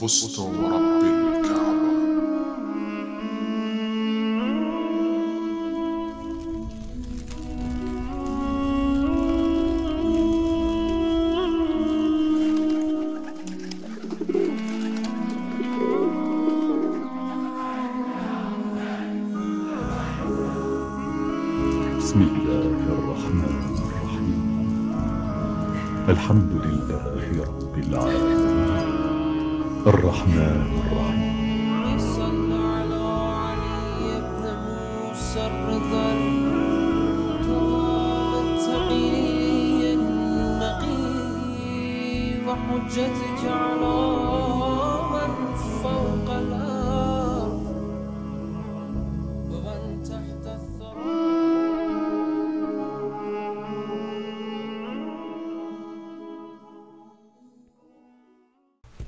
فزت ورب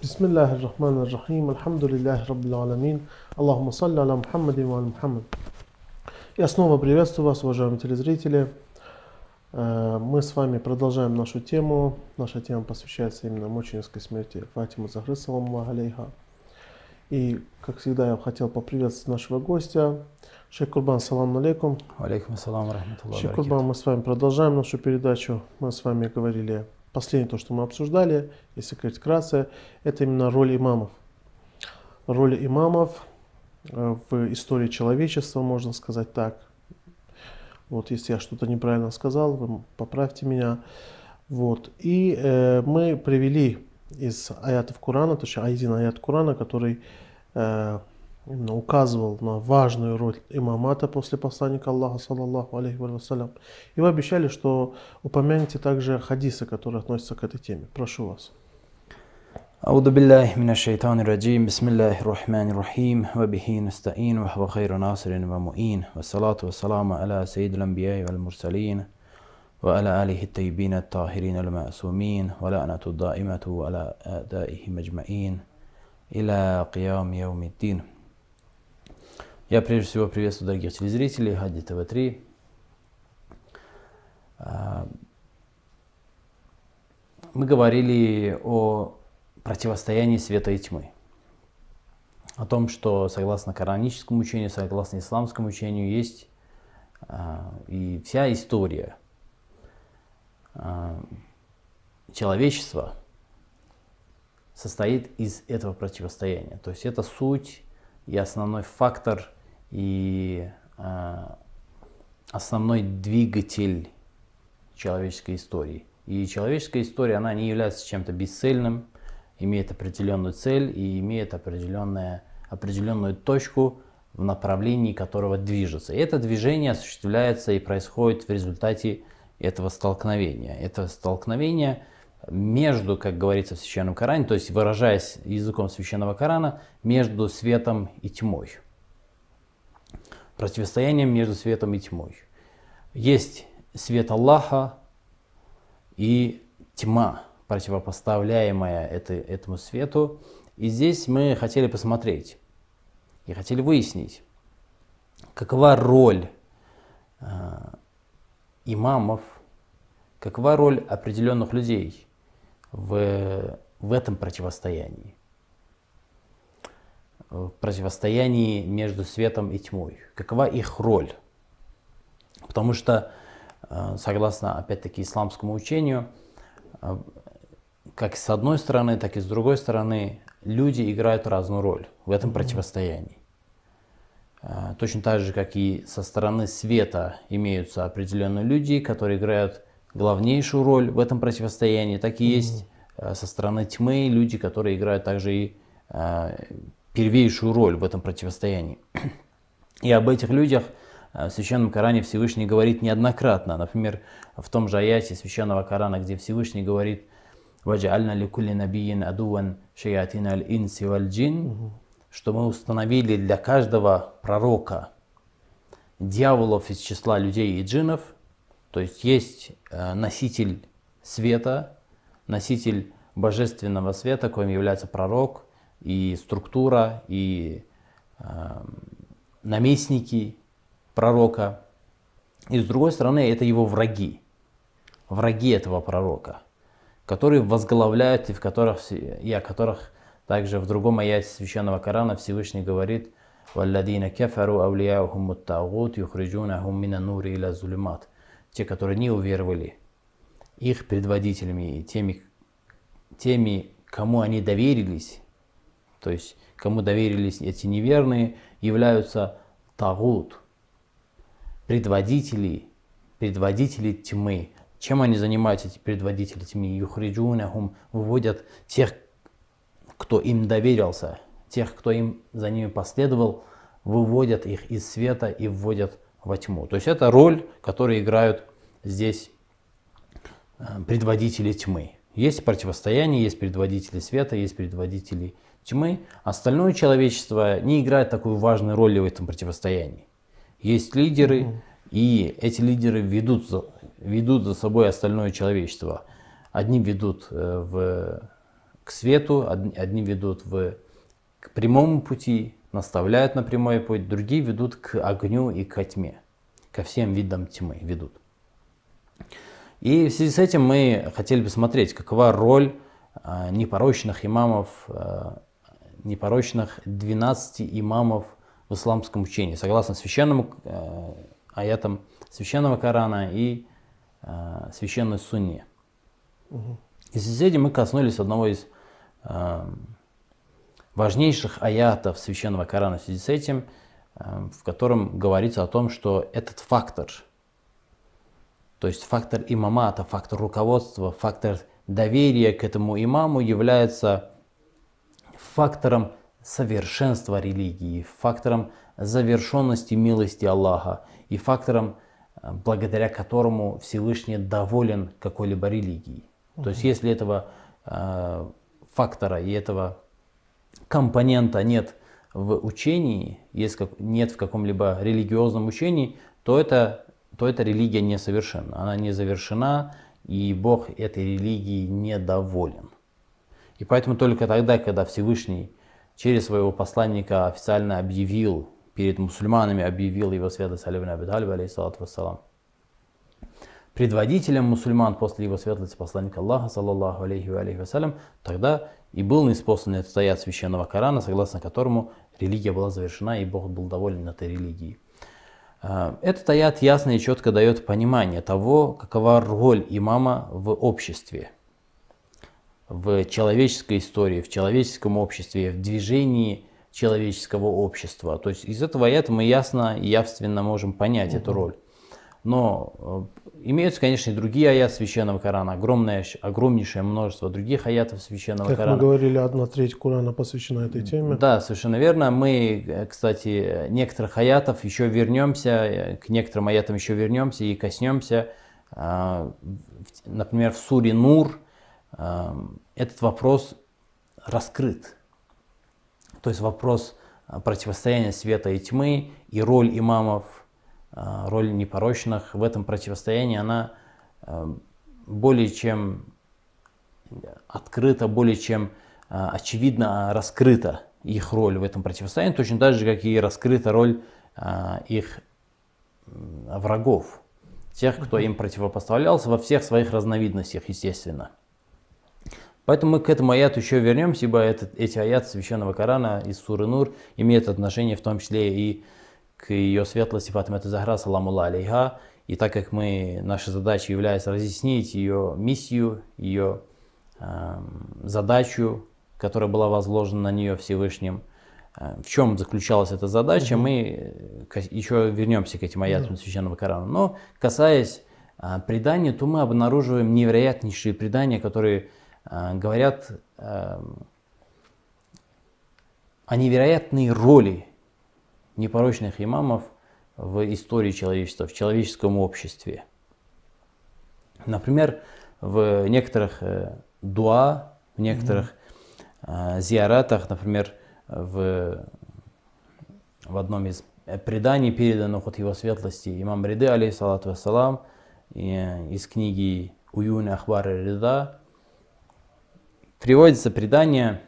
بسم الله الرحمن الرحيم الحمد لله رب العالمين اللهم صل على محمد وعلى محمد Я снова приветствую вас, уважаемые телезрители. Э, Мы с вами продолжаем нашу тему. Наша тема посвящается именно мученической смерти Фатимы Захры, саламу алейха. И, как всегда, я хотел поприветствовать нашего гостя. Шейх Курбан, салам алейкум. Алейкум ассалам рахматуллах Шейх Курбан, мы с вами продолжаем нашу передачу. Мы с вами говорили, последнее то, что мы обсуждали, если говорить вкратце, это именно роль имамов. Роль имамов э, в истории человечества, можно сказать так. Вот, если я что-то неправильно сказал, вы поправьте меня. Вот. И э, мы привели из аятов Корана, точнее один аят Корана, который э, именно указывал на важную роль имамата после посланника Аллаха, саллаллаху алейхи вассалям. И вы обещали, что упомянете также хадисы, которые относятся к этой теме. Прошу вас. أعوذ بالله من الشيطان الرجيم بسم الله الرحمن الرحيم وبه نستعين وهو خير ناصر ومؤين والصلاة والسلام على سيد الأنبياء والمرسلين وعلى آله الطيبين الطاهرين المعصومين ولعنة الدائمة على أعدائهم أجمعين إلى قيام يوم الدين Я прежде всего приветствую дорогих телезрителей Хади ТВ-3. А, Мы говорили о противостоянии света и тьмы. О том, что согласно кораническому учению, согласно исламскому учению, есть а, и вся история а, человечества состоит из этого противостояния. То есть это суть и основной фактор и а, основной двигатель человеческой истории. И человеческая история, она не является чем-то бесцельным, имеет определенную цель и имеет определенное, определенную точку, в направлении которого движется. И это движение осуществляется и происходит в результате этого столкновения. Это столкновение между, как говорится в Священном Коране, то есть выражаясь языком Священного Корана, между светом и тьмой. Противостояние между светом и тьмой. Есть свет Аллаха и тьма, противопоставляемая это, этому свету. И здесь мы хотели посмотреть и хотели выяснить, какова роль э, имамов, какова роль определенных людей в, в этом противостоянии. В противостоянии между светом и тьмой. Какова их роль? Потому что, э, согласно, опять-таки, исламскому учению, э, как с одной стороны, так и с другой стороны, люди играют разную роль в этом противостоянии. Э, Точно так же, как и со стороны света имеются определенные люди, которые играют главнейшую роль в этом противостоянии, так и есть э, со стороны тьмы люди, которые играют также и э, первейшую роль в этом противостоянии. И об этих людях э, в Священном Коране Всевышний говорит неоднократно. Например, в том же аяте Священного Корана, где Всевышний говорит «Ваджаальна ликулли набиин адуан шаятина аль-инси валь-джин», что мы установили для каждого пророка дьяволов из числа людей и джинов, то есть есть э, носитель света, носитель божественного света, коим является пророк, и структура, и э, наместники пророка. И с другой стороны, это его враги, враги этого пророка, которые возглавляют и, в которых, и о которых также в другом аяте Священного Корана Всевышний говорит «Валладина кефару авлияухум муттагут юхриджунахум мина нури иля зулимат». Те, которые не уверовали, их предводителями и теми, теми, кому они доверились, то есть кому доверились эти неверные, являются тагут, предводители, предводители тьмы. Чем они занимаются, эти предводители тьмы? Юхриджунахум выводят тех, кто им доверился, тех, кто им за ними последовал, выводят их из света и вводят во тьму. То есть это роль, которую играют здесь э, предводители тьмы. Есть противостояние, есть предводители света, есть предводители тьмы. Остальное человечество не играет такую важную роль в этом противостоянии. Есть лидеры, и эти лидеры ведут за, ведут за собой остальное человечество. Одни ведут э, в, к свету, одни, ведут в, к прямому пути, наставляют на прямой путь, другие ведут к огню и к тьме, ко всем видам тьмы ведут. И в связи с этим мы хотели посмотреть, какова роль э, непорочных имамов, э, непорочных 12 имамов в исламском учении, согласно священному э, аятам священного Корана и э, священной Сунне. И в связи с этим мы коснулись одного из э, важнейших аятов священного Корана в связи с этим, э, в котором говорится о том, что этот фактор, то есть фактор имамата, фактор руководства, фактор доверия к этому имаму является фактором совершенства религии, фактором завершенности милости Аллаха и фактором, э, благодаря которому Всевышний доволен какой-либо религией. То есть если этого э, фактора и этого компонента нет в учении, есть как, нет в каком-либо религиозном учении, то, это, то эта религия несовершенна. Она не завершена, и Бог этой религии недоволен. И поэтому только тогда, когда Всевышний через своего посланника официально объявил, перед мусульманами объявил его светлость Али ибн Аби Талиб, алейхиссалату вассалам, предводителем мусульман после его светлости посланника Аллаха, саллаллаху алейхи ва алейхи вассалям, тогда и был неспослан этот аят священного Корана, согласно которому религия была завершена и Бог был доволен этой религией. А, этот аят ясно и четко дает понимание того, какова роль имама в обществе – в человеческой истории, в человеческом обществе, в движении человеческого общества. То есть из этого аята мы ясно и явственно можем понять угу. эту роль. Но э, имеются, конечно, и другие аяты Священного Корана, огромное, огромнейшее множество других аятов Священного как Корана. мы говорили, одна треть Корана посвящена этой теме. Да, совершенно верно. Мы, э, кстати, некоторых аятов еще вернемся, э, к некоторым аятам еще вернемся и коснемся. Например, в суре Нур, этот вопрос раскрыт. То есть вопрос а, противостояния света и тьмы и роль имамов, а, роль непорочных в этом противостоянии, она более чем открыта, более чем а, очевидно раскрыта их роль в этом противостоянии, точно так же, как и раскрыта роль их врагов, тех, кто им противопоставлялся во всех своих разновидностях, естественно. Поэтому мы к этому аяту еще вернемся, ибо этот, эти аяты Священного Корана из Суры Нур имеют отношение в том числе и к ее светлости Фатимата Захра, саламу алейха. И так как мы, наша задача является разъяснить ее миссию, ее э, задачу, которая была возложена на нее Всевышним, э, в чем заключалась эта задача, mm-hmm. мы еще вернемся к этим аятам mm-hmm. Священного Корана. Но касаясь э, предания, то мы обнаруживаем невероятнейшие предания, которые Э, говорят э, о невероятной роли непорочных имамов в истории человечества, в человеческом обществе. Например, в некоторых э, дуа, в некоторых mm-hmm. зиаратах, например, в, в одном из преданий, переданных от его светлости имам Риды, алейхиссалату вассалам, из книги Уюн Ахбар Рида, приводится предание,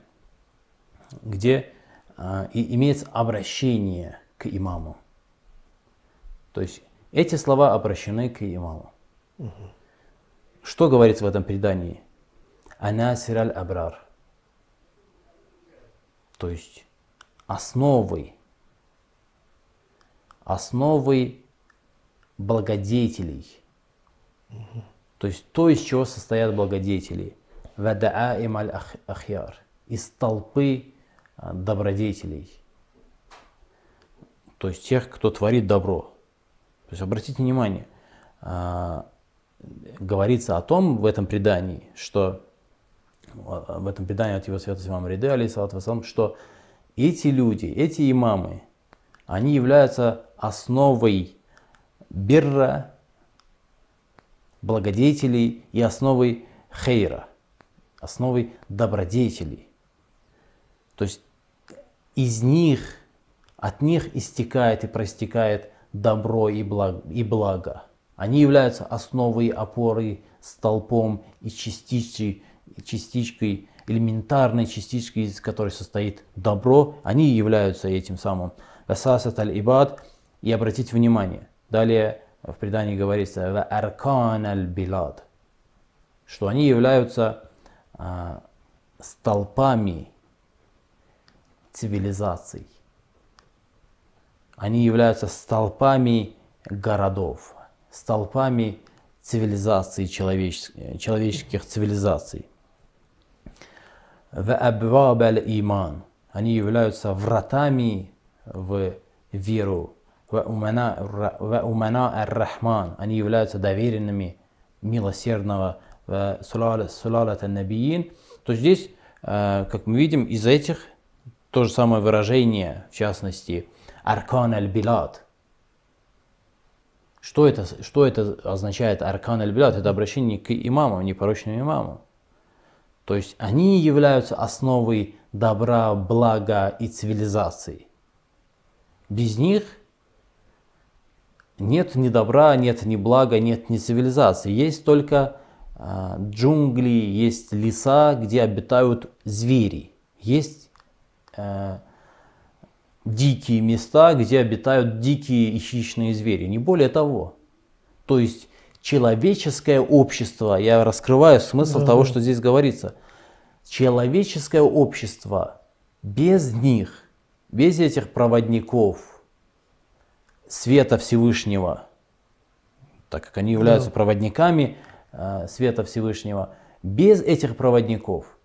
где э, и имеется обращение к имаму. То есть Эти слова обращены к имаму. Что говорится в этом предании? Анасир аль-Абрар. То есть основой, основой благодетелей. То есть то, из чего состоят благодетели. Вада'аим аль-Ахьяр. Из толпы а, добродетелей. То есть тех, кто творит добро. То есть обратите внимание, а, говорится о том в этом предании, что а, в этом предании от его святости имама Риды, алейсалату что эти люди, эти имамы, они являются основой бирра, благодетелей и основой хейра, основой добродетелей. То есть из них, от них истекает и простекает добро и благо. И благо. Они являются основой, опорой, столпом и частичкой, частичкой, элементарной частичкой, из которой состоит добро. Они являются этим самым. Васасат аль-ибад. И обратите внимание, далее в предании говорится аркан аль-билад, что они являются а, столпами цивилизаций. Они являются столпами городов, столпами цивилизаций, человеческих, человеческих цивилизаций. иман. Они являются вратами в веру. Умана ар-Рахман. Они являются доверенными милосердного сулалат набиин. То здесь, э, как мы видим, из этих то же самое выражение, в частности, аркан аль-билад. Что это, что это означает аркан аль-билад? Это обращение к имамам, непорочным имамам. То есть они являются основой добра, блага и цивилизации. Без них нет ни добра, нет ни блага, нет ни цивилизации. Есть только э, джунгли, есть леса, где обитают звери. Есть Э, дикие места, где обитают дикие и хищные звери. Не более того. То есть человеческое общество, я раскрываю смысл да. того, что здесь говорится. Человеческое общество без них, без этих проводников света Всевышнего, так как они являются да. проводниками света Всевышнего, без этих проводников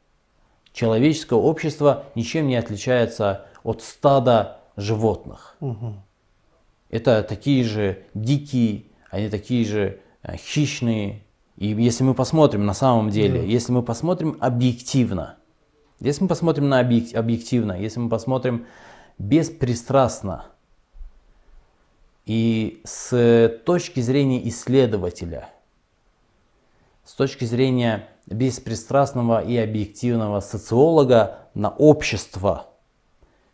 человеческое общество ничем не отличается от стада животных. Угу. Это такие же дикие, они такие же э, хищные. И если мы посмотрим на самом деле, да. если мы посмотрим объективно, если мы посмотрим на объективно, если мы посмотрим беспристрастно и с точки зрения исследователя, с точки зрения беспристрастного и объективного социолога на общество,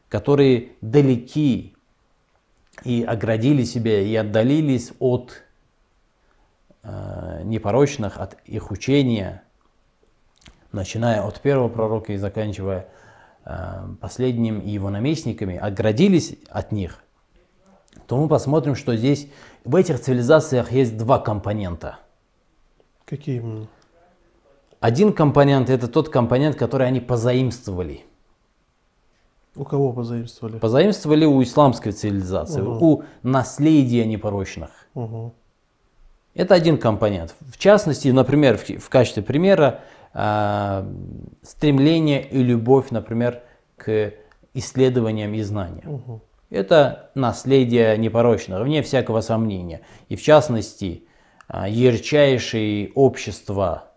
которые далеки и оградили себя и отдалились от э, непорочных, от их учения, начиная от первого пророка и заканчивая э, последним и его наместниками, оградились от них, то мы посмотрим, что здесь в этих цивилизациях есть два компонента. Какие именно? Один компонент – это тот компонент, который они позаимствовали. У кого позаимствовали? Позаимствовали у исламской цивилизации, угу. у наследия непорочных. Угу. Это один компонент. В частности, например, в, в качестве примера, э, стремление и любовь, например, к исследованиям и знаниям. Угу. Это наследие непорочного, вне всякого сомнения. И в частности, ярчайшие общества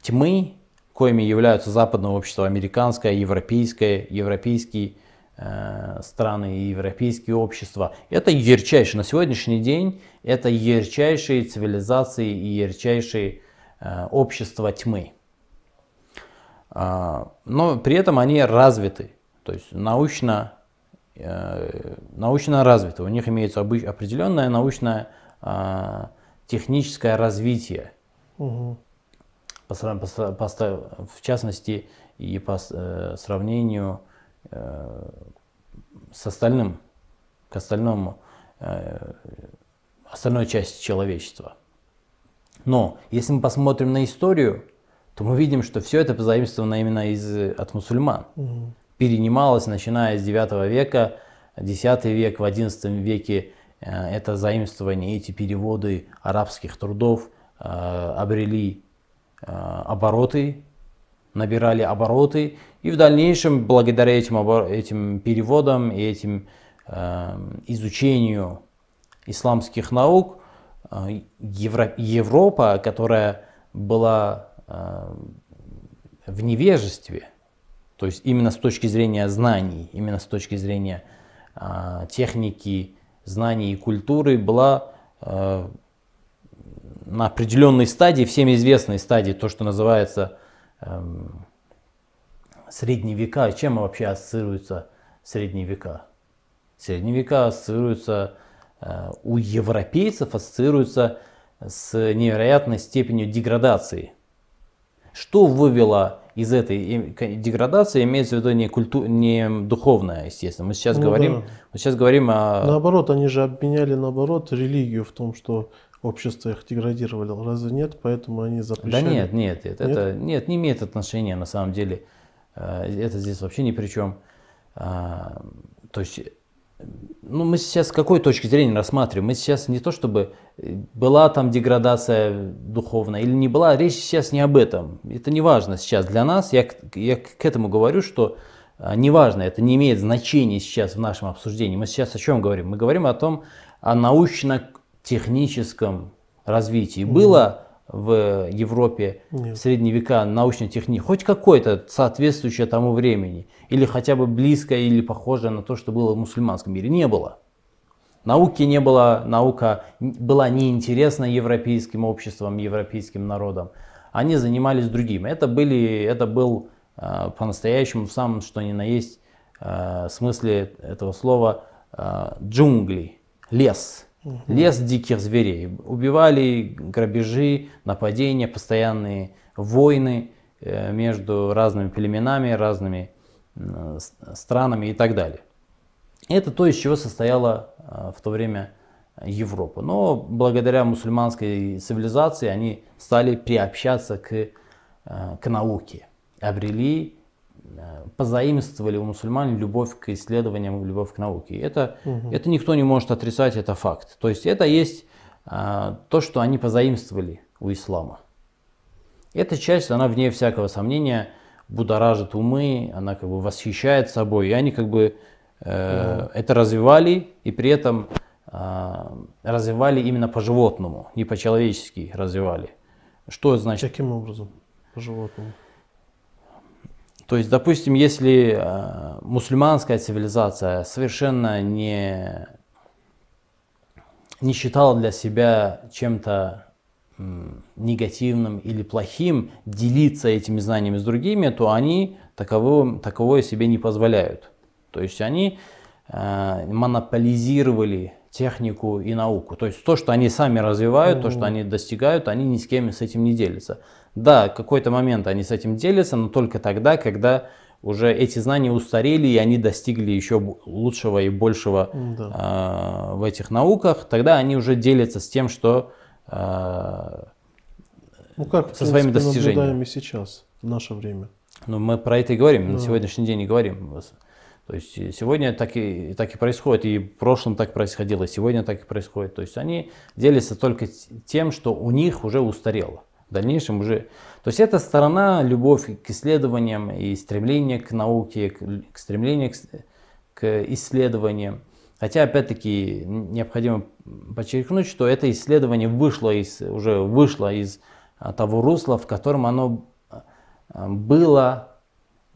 тьмы, коими являются западное общество, американское, европейское, европейские э, страны и европейские общества. Это ярчайшие, на сегодняшний день это ярчайшие цивилизации и ярчайшие э, общества тьмы. Э, но при этом они развиты, то есть научно, э, научно развиты. У них имеется определенное научное э, техническое развитие. Угу по, по, по, в частности и по э, сравнению э, с остальным, к остальному э, остальной части человечества. Но если мы посмотрим на историю, то мы видим, что все это позаимствовано именно из, от мусульман. Перенималось, начиная с 9 века, 10 век, в 11 веке э, это заимствование, эти переводы арабских трудов э, обрели э, обороты, набирали обороты, и в дальнейшем, благодаря этим, этим переводам и этим э, изучению исламских наук, э, Евро- Европа, которая была э, в невежестве, то есть именно с точки зрения знаний, именно с точки зрения э, техники, знаний и культуры, была э, на определенной стадии, всем известной стадии, то, что называется эм, средние века. Чем вообще ассоциируются средние века? Средние века ассоциируются э, у европейцев ассоциируются с невероятной степенью деградации. Что вывело из этой деградации, имеется в виду не, культу, не духовное, естественно. Мы сейчас Ну говорим, да. мы сейчас говорим о Наоборот, они же обменяли наоборот религию в том, что общество их деградировало. Разве нет? Поэтому они Да запрещали. нет, нет, это, это нет, не имеет отношения на самом деле. Э, Это здесь вообще ни при чем. А, То есть, ну мы сейчас с какой точки зрения рассматриваем? Мы сейчас не то чтобы э, была там деградация духовная или не была, речь сейчас не об этом. Это не важно сейчас для нас. Я, к- я к этому говорю, что а, неважно, это не имеет значения сейчас в нашем обсуждении. Мы сейчас о чем говорим? Мы говорим о том, о научно-техническом развитии. Было в Европе Нет. в средние века научной техники хоть какое-то соответствующее тому времени, или хотя бы близкое или похожее на то, что было в мусульманском мире, не было. Науки не было, наука была неинтересна европейским обществам, европейским народам. Они занимались другим. Это, были, это был э, по-настоящему в самом что ни на есть э, смысле этого слова э, джунгли, лес. Лес диких зверей. Убивали, грабежи, нападения, постоянные войны э, между разными племенами, разными странами и так далее. Это то, из чего состояла в то время Европа. Но благодаря мусульманской цивилизации они стали приобщаться к, э, к науке, обрели, позаимствовали у мусульман любовь к исследованиям, любовь к науке. Это, это никто не может отрицать, это факт. То есть это есть э, то, что они позаимствовали у ислама. Эта часть, она вне всякого сомнения будоражит умы, она как бы восхищает собой, и они как бы э, это развивали, и при этом э, развивали именно по-животному, не по-человечески развивали. Что значит? Каким образом? По животному. То есть, допустим, если э, мусульманская цивилизация совершенно не, не считала для себя чем-то негативным или плохим делиться этими знаниями с другими, то они такового, таковое себе не позволяют. То есть они э, монополизировали технику и науку. То есть то, что они сами развивают, то, что они достигают, они ни с кем с этим не делятся. Да, какой-то момент они с этим делятся, но только тогда, когда уже эти знания устарели и они достигли еще лучшего и большего Да. э, в этих науках, тогда они уже делятся с тем, что э, Ну как, со своими принципе, достижениями. наблюдаем и сейчас, в наше время. Ну, мы про это и говорим, на Да. сегодняшний день и говорим. То есть сегодня так и, так и происходит, и в прошлом так происходило, и сегодня так и происходит. То есть они делятся только тем, что у них уже устарело. В дальнейшем уже... То есть эта сторона, любовь к исследованиям и стремление к науке, к, л- к к, исследованиям. Хотя, опять-таки, необходимо подчеркнуть, что это исследование вышло из, уже вышло из а, того русла, в котором оно а, было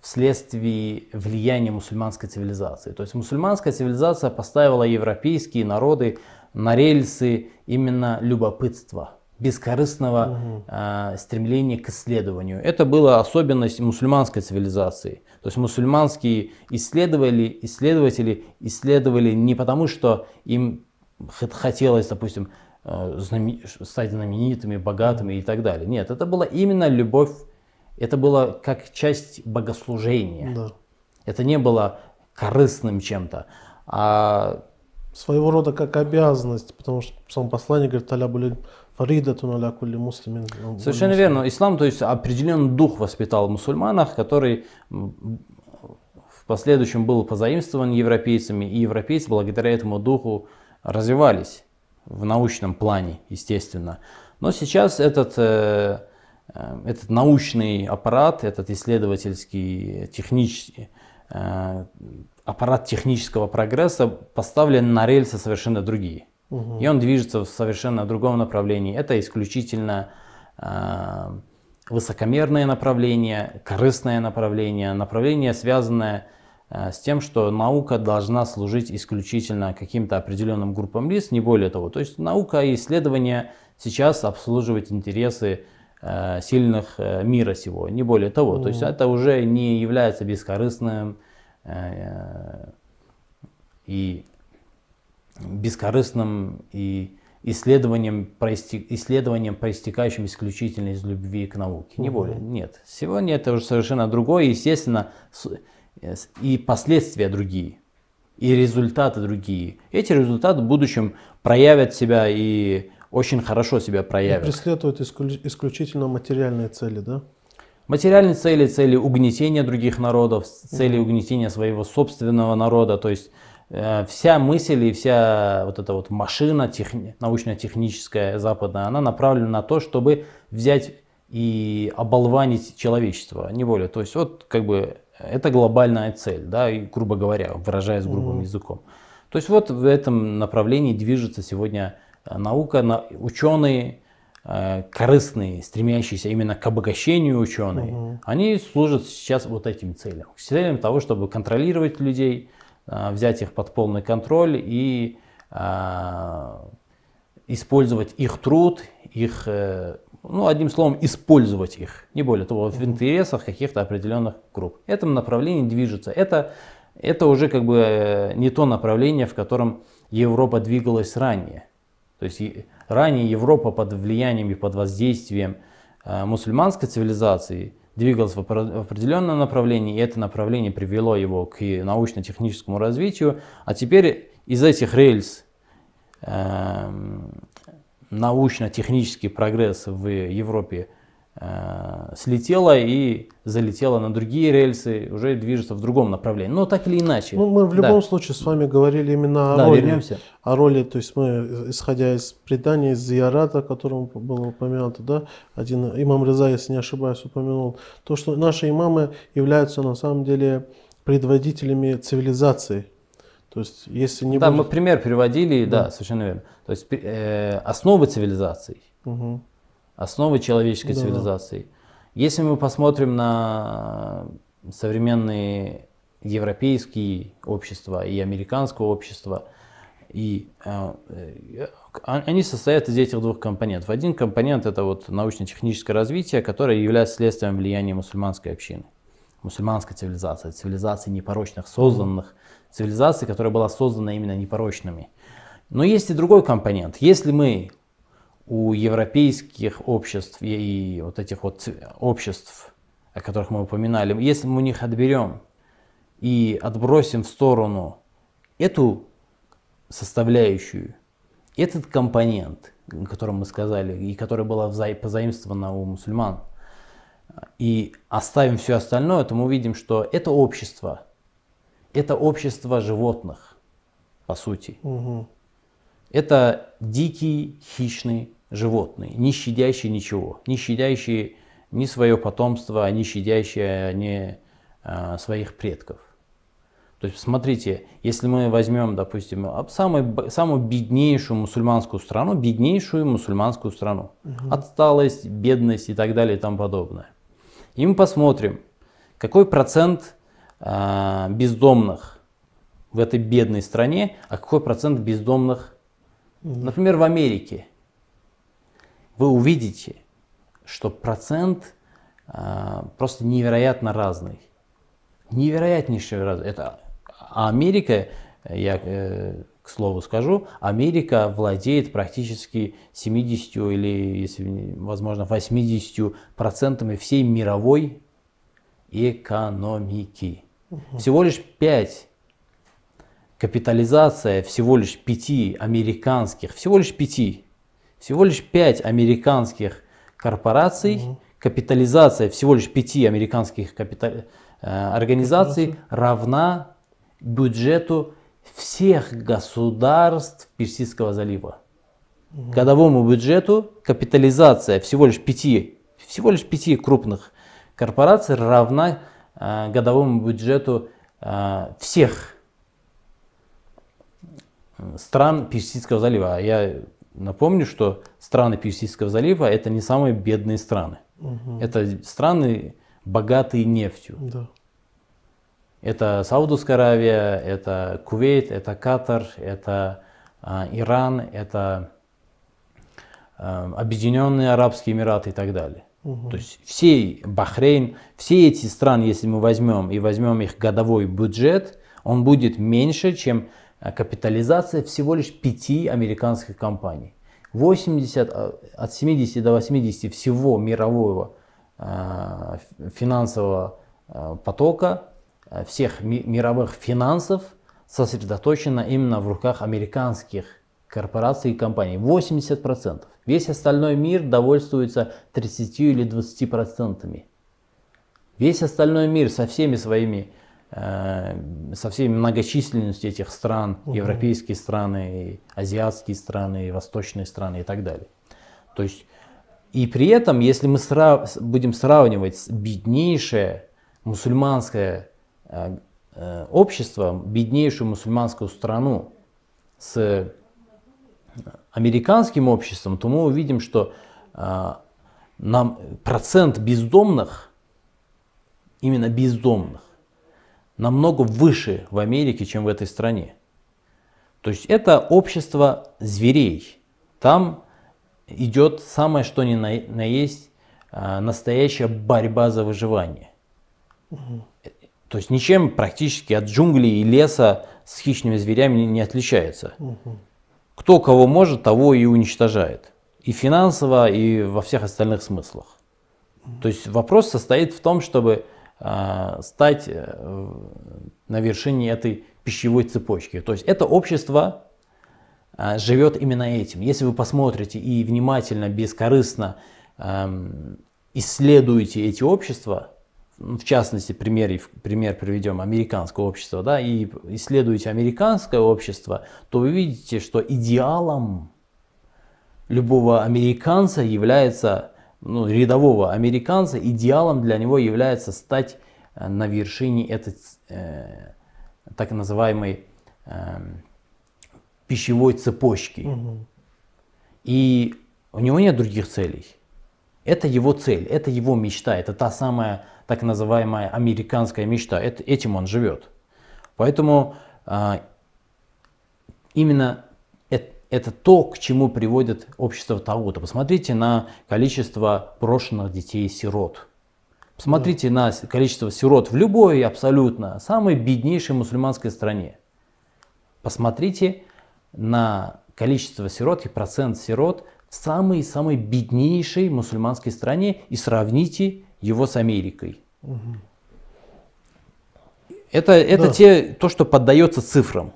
вследствие влияния мусульманской цивилизации. То есть мусульманская цивилизация поставила европейские народы на рельсы именно любопытства, бескорыстного э, стремления к исследованию. Это была особенность мусульманской цивилизации. То есть мусульманские исследовали, исследователи исследовали не потому, что им хотелось, допустим, э, знаме- стать знаменитыми, богатыми и так далее. Нет, это была именно любовь, это было как часть богослужения. Да. Это не было корыстным чем-то. А своего рода как обязанность, потому что сам посланник говорит, таля были Совершенно верно. Ислам, то есть определенный дух воспитал в мусульманах, который в последующем был позаимствован европейцами, и европейцы благодаря этому духу развивались в научном плане, естественно. Но сейчас этот, э, э, этот научный аппарат, этот исследовательский технический э, аппарат технического прогресса поставлен на рельсы совершенно другие. И он движется в совершенно другом направлении. Это исключительно э, высокомерное направление, корыстное направление, направление, связанное э, с тем, что наука должна служить исключительно каким-то определенным группам лиц, не более того. То есть наука и исследования сейчас обслуживают интересы э, сильных э, мира сего, не более того. То есть это уже не является бескорыстным э, и бескорыстным и исследованием, исследованием, проистекающим исключительно из любви к науке. Не более. Нет. Сегодня это уже совершенно другое. Естественно, э, и последствия другие, и результаты другие. Эти результаты в будущем проявят себя и очень хорошо себя И проявят. преследует исклю- исключительно материальные цели, да? Материальные цели, цели угнетения других народов, цели угнетения своего собственного народа, то есть вся мысль и вся вот эта вот машина техни- научно-техническая западная, она направлена на то, чтобы взять и оболванить человечество, не более. То есть вот как бы это глобальная цель, да, и, грубо говоря, выражаясь грубым языком. То есть вот в этом направлении движется сегодня э, наука, на- ученые, э, корыстные, стремящиеся именно к обогащению ученые, они служат сейчас вот этим целям. К целям того, чтобы контролировать людей, э, взять их под полный контроль и э, использовать их труд, их, э, ну, одним словом, использовать их, не более того, в интересах каких-то определенных групп. В этом направлении движется. Это, это уже как бы э, не то направление, в котором Европа двигалась ранее. То есть ранее Европа под влиянием и под воздействием э, мусульманской цивилизации двигалась в определенном направлении, и это направление привело его к научно-техническому развитию. А теперь из этих рельс эм, научно-технический прогресс в Европе слетела и залетела на другие рельсы, уже движется в другом направлении. Но так или иначе. Ну, мы в Да. любом случае с вами говорили именно о Да, роли. вернемся. О роли, то есть мы, исходя из предания, из Зиярата, о котором было упомянуто, да, один имам Реза, если не ошибаюсь, упомянул, то, что наши имамы являются на самом деле предводителями цивилизации. То есть, если не Да, мы будет... пример приводили, да, совершенно верно. То есть э, основы цивилизаций, Мгм. Основы человеческой Да. цивилизации. Если мы посмотрим на современные европейские общества и американское общество, и э, э, они состоят из этих двух компонентов. Один компонент это вот научно-техническое развитие, которое является следствием влияния мусульманской общины, мусульманской цивилизации, цивилизации непорочных, созданных, цивилизации, которая была создана именно непорочными. Но есть и другой компонент. Если мы у европейских обществ и, вот этих вот обществ, о которых мы упоминали, если мы у них отберем и отбросим в сторону эту составляющую, этот компонент, о котором мы сказали, и который была вза- позаимствована у мусульман, и оставим все остальное, то мы увидим, что это общество, это общество животных, по сути. Мгм. Это дикие хищные животные, не щадящие ничего, не щадящие ни свое потомство, не щадящие ни а, своих предков. То есть, смотрите, если мы возьмем, допустим, самую, самую беднейшую мусульманскую страну, беднейшую мусульманскую страну, отсталость, бедность и так далее и тому подобное. И мы посмотрим, какой процент а, бездомных в этой бедной стране, а какой процент бездомных, например, в Америке. Вы увидите, что процент а, просто невероятно разный. Невероятнейший раз. Это, а Америка, я э, к слову скажу, Америка владеет практически 70 или, если возможно, 80 процентами всей мировой экономики. Всего лишь 5 капитализация всего лишь пяти американских, всего лишь пяти, всего лишь пять американских корпораций, капитализация всего лишь пяти американских капита- э, организаций равна бюджету всех государств Персидского залива. Годовому бюджету капитализация всего лишь пяти, всего лишь пяти крупных корпораций равна э, годовому бюджету э, всех стран Персидского залива. А я напомню, что страны Персидского залива это не самые бедные страны. Это страны богатые нефтью. Да. Это Саудовская Аравия, это Кувейт, это Катар, это а, Иран, это а, Объединенные Арабские Эмираты и так далее. То есть все Бахрейн, все эти страны, если мы возьмем и возьмем их годовой бюджет, он будет меньше, чем капитализация всего лишь пяти американских компаний. 80, а, от 70 до 80 всего мирового а, ф- финансового а, потока, а, всех ми- мировых финансов сосредоточено именно в руках американских корпораций и компаний. 80%. Весь остальной мир довольствуется 30 или 20%. Весь остальной мир со всеми своими, э, со всей многочисленностью этих стран, европейские страны, азиатские страны, восточные страны и так далее. То есть, и при этом, если мы сра- с- будем сравнивать беднейшее мусульманское э, э, общество, беднейшую мусульманскую страну с американским обществом, то мы увидим, что нам процент бездомных, именно бездомных, намного выше в Америке, чем в этой стране. То есть это общество зверей. Там идет самое что ни на, на есть а, настоящая борьба за выживание. То есть ничем практически от джунглей и леса с хищными зверями не- отличается. Кто кого может, того и уничтожает. И финансово, и во всех остальных смыслах. То есть вопрос состоит в том, чтобы стать э, на вершине этой пищевой цепочки. То есть это общество а, живет именно этим. Если вы посмотрите и внимательно, бескорыстно эм, исследуете эти общества, ну, в частности, пример, пример приведем американского общества, да, и исследуете американское общество, то вы видите, что идеалом любого американца является, ну, рядового американца, идеалом для него является стать э, на вершине этой э, так называемой эм, пищевой цепочки. И у него нет других целей. Это его цель, это его мечта, это та самая так называемая американская мечта. Это, этим он живет. Поэтому а, именно это то, к чему приводит общество Таута. Посмотрите на количество брошенных детей-сирот. Посмотрите на с- количество сирот в любой абсолютно самой беднейшей мусульманской стране. Посмотрите на количество сирот и процент сирот в самой-самой беднейшей мусульманской стране и сравните его с Америкой. Это, это Да. те, то, что поддается цифрам.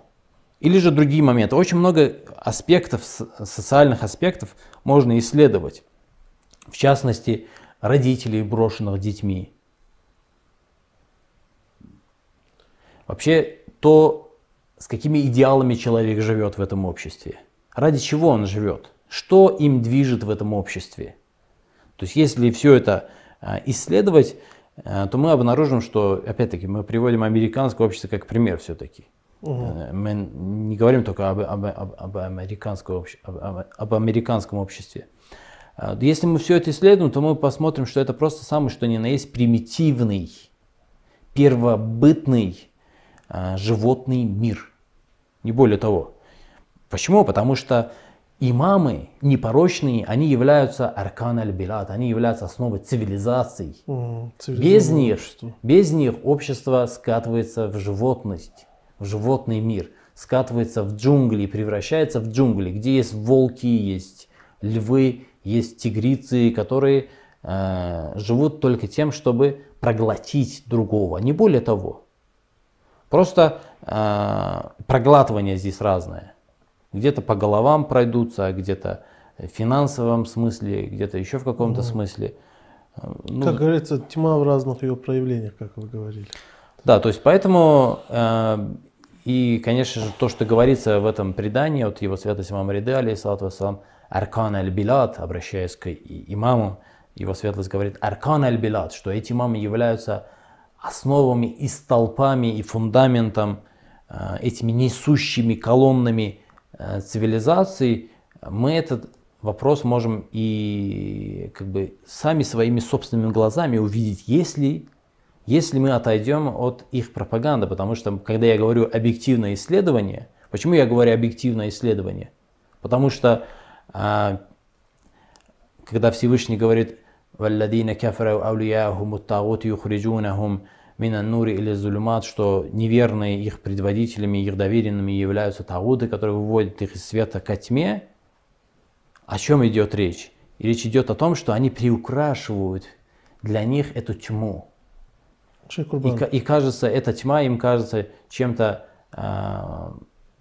Или же другие моменты. Очень много аспектов, социальных аспектов можно исследовать. В частности, родителей, брошенных детьми. Вообще, то, с какими идеалами человек живет в этом обществе. Ради чего он живет? Что им движет в этом обществе? То есть, если все это а, исследовать, а, то мы обнаружим, что, опять-таки, мы приводим американское общество как пример все-таки. Э, Мы не говорим только об, об- об- об американском об- об- об американском обществе. А, Если мы все это исследуем, то мы посмотрим, что это просто самый что ни на есть примитивный, первобытный а, животный мир. Не более того. Почему? Потому что имамы непорочные, они являются аркан аль-билад, они являются основой цивилизаций. М, Без них, общество. без них общество скатывается в животность, в животный мир, скатывается в джунгли, превращается в джунгли, где есть волки, есть львы, есть тигрицы, которые э, живут только тем, чтобы проглотить другого, не более того. Просто э, проглатывание здесь разное. Где-то по головам пройдутся, где-то в финансовом смысле, где-то еще в каком-то смысле. Э, ну, Как говорится, тьма в разных ее проявлениях, как вы говорили. Да, то есть поэтому э, и, конечно же, то, что говорится в этом предании от его святости имама Риды, алейхиссалату вассалам, Аркан аль-Билад, обращаясь к имаму, его светлость говорит Аркан аль-Билад, что эти имамы являются основами и столпами, и фундаментом, э, этими несущими колоннами э, цивилизации, мы этот вопрос можем и как бы сами своими собственными глазами увидеть, если если мы отойдем от их пропаганды, потому что когда я говорю объективное исследование, почему я говорю объективное исследование? Потому что а, когда Всевышний говорит что неверные их предводителями, их доверенными являются тагуты, которые выводят их из света ко тьме. О чем идет речь? И речь идет о том, что они приукрашивают для них эту тьму. И, и кажется, эта тьма им кажется чем-то а,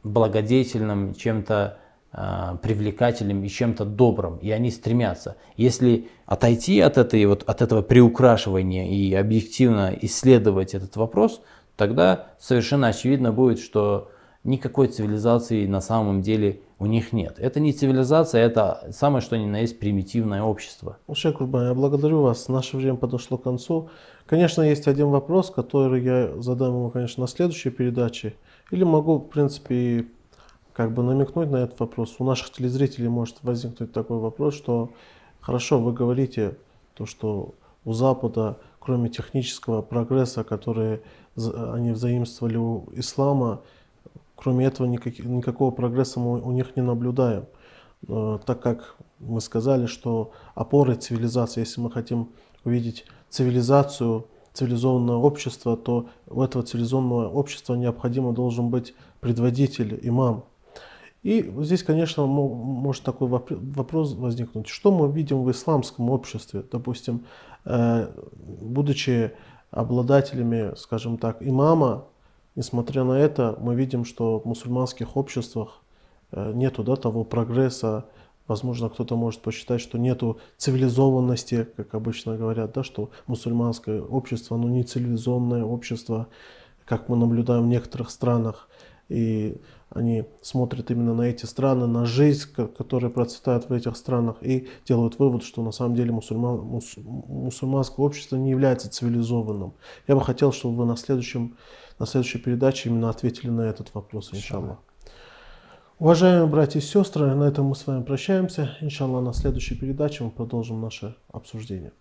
благодетельным, чем-то а, привлекательным и чем-то добрым, и они стремятся. Если отойти от, этой, вот, от этого приукрашивания и объективно исследовать этот вопрос, тогда совершенно очевидно будет, что никакой цивилизации на самом деле у них нет. Это не цивилизация, это самое что ни на есть примитивное общество. Шейх Курбан, я благодарю вас. Наше время подошло к концу. Конечно, есть один вопрос, который я задам ему, конечно, на следующей передаче. Или могу, в принципе, как бы намекнуть на этот вопрос. У наших телезрителей может возникнуть такой вопрос, что хорошо, вы говорите то, что у Запада, кроме технического прогресса, который они взаимствовали у ислама, кроме этого никаких- никакого прогресса мы у них не наблюдаем. Э, так как мы сказали, что опорой цивилизации, если мы хотим увидеть цивилизацию, цивилизованное общество, то у этого цивилизованного общества необходимо должен быть предводитель, имам. И здесь, конечно, мо- может такой вопр- вопрос возникнуть. Что мы видим в исламском обществе? Допустим, э, будучи обладателями, скажем так, имама, несмотря на это, мы видим, что в мусульманских обществах э, нету да, того прогресса, возможно, кто-то может посчитать, что нету цивилизованности, как обычно говорят, да, что мусульманское общество, оно не цивилизованное общество, как мы наблюдаем в некоторых странах, и они смотрят именно на эти страны, на жизнь, ко- которая процветает в этих странах, и делают вывод, что на самом деле мусульман, мус- мусульманское общество не является цивилизованным. Я бы хотел, чтобы вы на, следующем, на следующей передаче именно ответили на этот вопрос, иншаллах. Уважаемые братья и сестры, на этом мы с вами прощаемся. Иншаллах, на следующей передаче мы продолжим наше обсуждение.